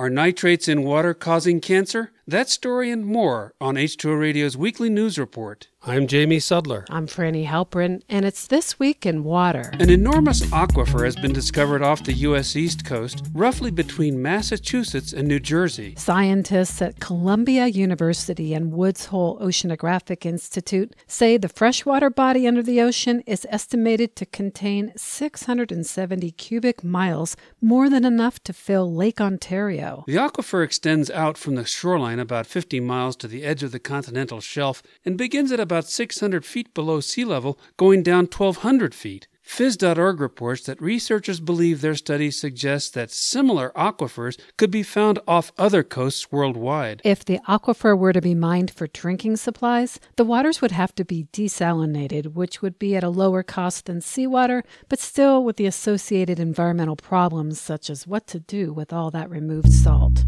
Are nitrates in water causing cancer? That story and more on H2O Radio's weekly news report. I'm Jamie Sudler. I'm Franny Halperin, and it's This Week in Water. An enormous aquifer has been discovered off the U.S. East Coast, roughly between Massachusetts and New Jersey. Scientists at Columbia University and Woods Hole Oceanographic Institute say the freshwater body under the ocean is estimated to contain 670 cubic miles, more than enough to fill Lake Ontario. The aquifer extends out from the shoreline about 50 miles to the edge of the continental shelf and begins at about 600 feet below sea level, going down 1,200 feet. Phys.org reports that researchers believe their study suggests that similar aquifers could be found off other coasts worldwide. If the aquifer were to be mined for drinking supplies, the waters would have to be desalinated, which would be at a lower cost than seawater, but still with the associated environmental problems such as what to do with all that removed salt.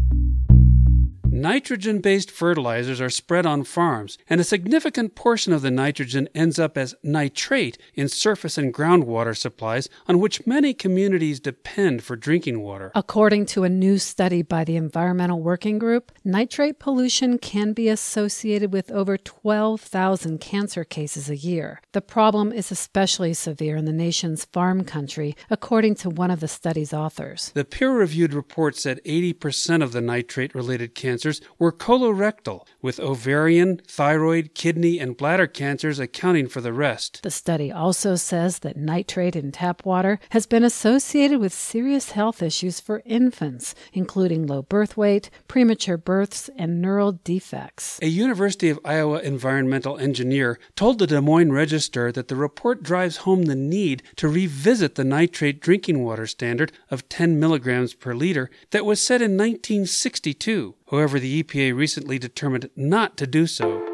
Nitrogen based fertilizers are spread on farms, and a significant portion of the nitrogen ends up as nitrate in surface and groundwater supplies on which many communities depend for drinking water. According to a new study by the Environmental Working Group, nitrate pollution can be associated with over 12,000 cancer cases a year. The problem is especially severe in the nation's farm country, according to one of the study's authors. The peer reviewed report said 80% of the nitrate related cancers were colorectal, with ovarian, thyroid, kidney, and bladder cancers accounting for the rest. The study also says that nitrate in tap water has been associated with serious health issues for infants, including low birth weight, premature births, and neural defects. A University of Iowa environmental engineer told the Des Moines Register that the report drives home the need to revisit the nitrate drinking water standard of 10 milligrams per liter that was set in 1962. However, the EPA recently determined not to do so.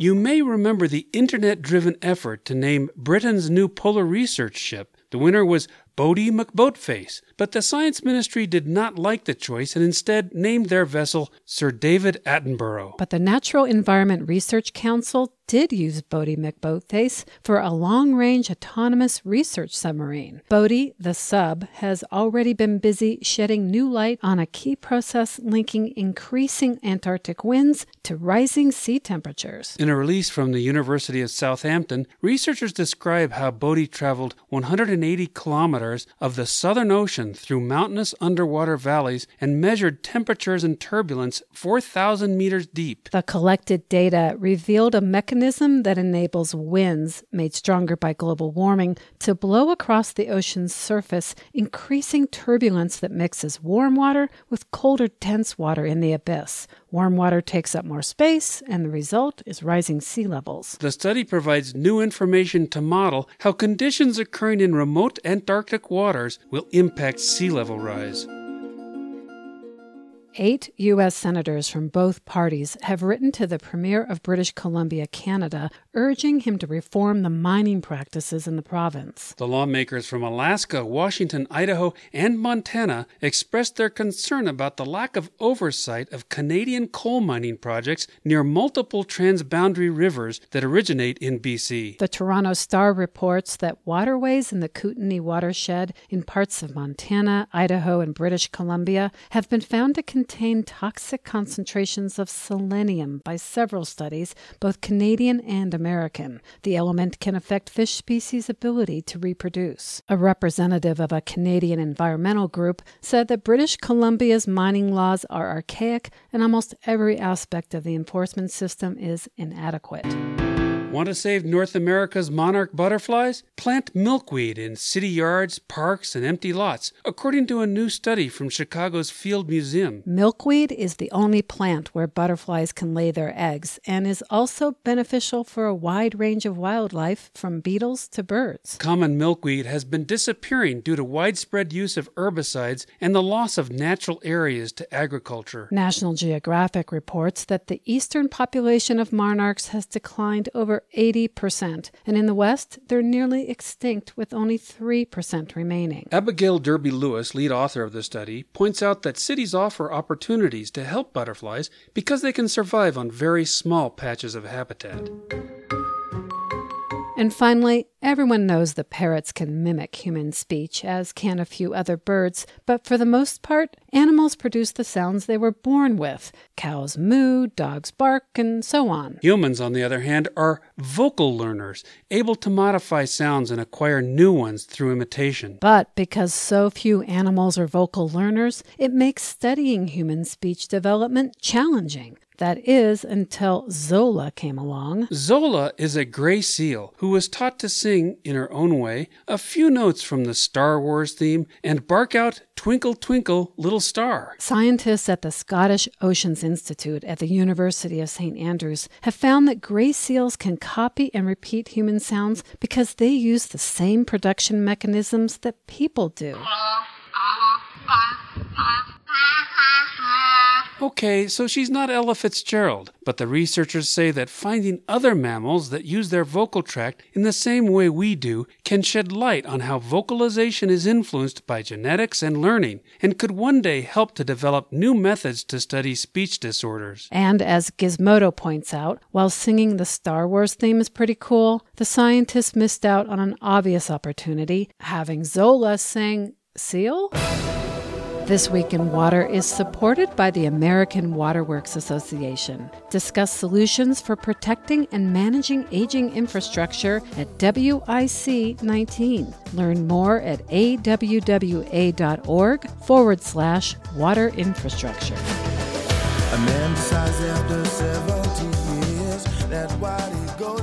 You may remember the internet driven effort to name Britain's new polar research ship. The winner was Boaty McBoatface, but the Science Ministry did not like the choice and instead named their vessel Sir David Attenborough. But the Natural Environment Research Council did use Boaty McBoatface for a long range autonomous research submarine. Boaty, the sub, has already been busy shedding new light on a key process linking increasing Antarctic winds to rising sea temperatures. In a release from the University of Southampton, researchers describe how Boaty traveled 180 kilometers of the Southern Ocean through mountainous underwater valleys and measured temperatures and turbulence 4,000 meters deep. The collected data revealed a mechanism mechanism that enables winds, made stronger by global warming, to blow across the ocean's surface, increasing turbulence that mixes warm water with colder, dense water in the abyss. Warm water takes up more space, and the result is rising sea levels. The study provides new information to model how conditions occurring in remote Antarctic waters will impact sea level rise. Eight U.S. senators from both parties have written to the Premier of British Columbia, Canada, urging him to reform the mining practices in the province. The lawmakers from Alaska, Washington, Idaho, and Montana expressed their concern about the lack of oversight of Canadian coal mining projects near multiple transboundary rivers that originate in BC. The Toronto Star reports that waterways in the Kootenay watershed in parts of Montana, Idaho, and British Columbia have been found to contain toxic concentrations of selenium by several studies, both Canadian and American. The element can affect fish species' ability to reproduce. A representative of a Canadian environmental group said that British Columbia's mining laws are archaic and almost every aspect of the enforcement system is inadequate. Want to save North America's monarch butterflies? Plant milkweed in city yards, parks, and empty lots, according to a new study from Chicago's Field Museum. Milkweed is the only plant where butterflies can lay their eggs and is also beneficial for a wide range of wildlife, from beetles to birds. Common milkweed has been disappearing due to widespread use of herbicides and the loss of natural areas to agriculture. National Geographic reports that the eastern population of monarchs has declined over 80%, and in the West, they're nearly extinct with only 3% remaining. Abigail Derby Lewis, lead author of the study, points out that cities offer opportunities to help butterflies because they can survive on very small patches of habitat. And finally, everyone knows that parrots can mimic human speech, as can a few other birds, but for the most part, animals produce the sounds they were born with. Cows moo, dogs bark, and so on. Humans, on the other hand, are vocal learners, able to modify sounds and acquire new ones through imitation. But because so few animals are vocal learners, it makes studying human speech development challenging. That is, until Zola came along. Zola is a gray seal who was taught to sing, in her own way, a few notes from the Star Wars theme and bark out Twinkle, Twinkle, Little Star. Scientists at the Scottish Oceans Institute at the University of St. Andrews have found that gray seals can copy and repeat human sounds because they use the same production mechanisms that people do. Ah, ah, ah, Okay, so she's not Ella Fitzgerald, but the researchers say that finding other mammals that use their vocal tract in the same way we do can shed light on how vocalization is influenced by genetics and learning, and could one day help to develop new methods to study speech disorders. And as Gizmodo points out, while singing the Star Wars theme is pretty cool, the scientists missed out on an obvious opportunity having Zola sing Seal? This Week in Water is supported by the American Waterworks Association. Discuss solutions for protecting and managing aging infrastructure at WIC 19. Learn more at awwa.org forward slash water infrastructure. A man decides after 70 years, he goes.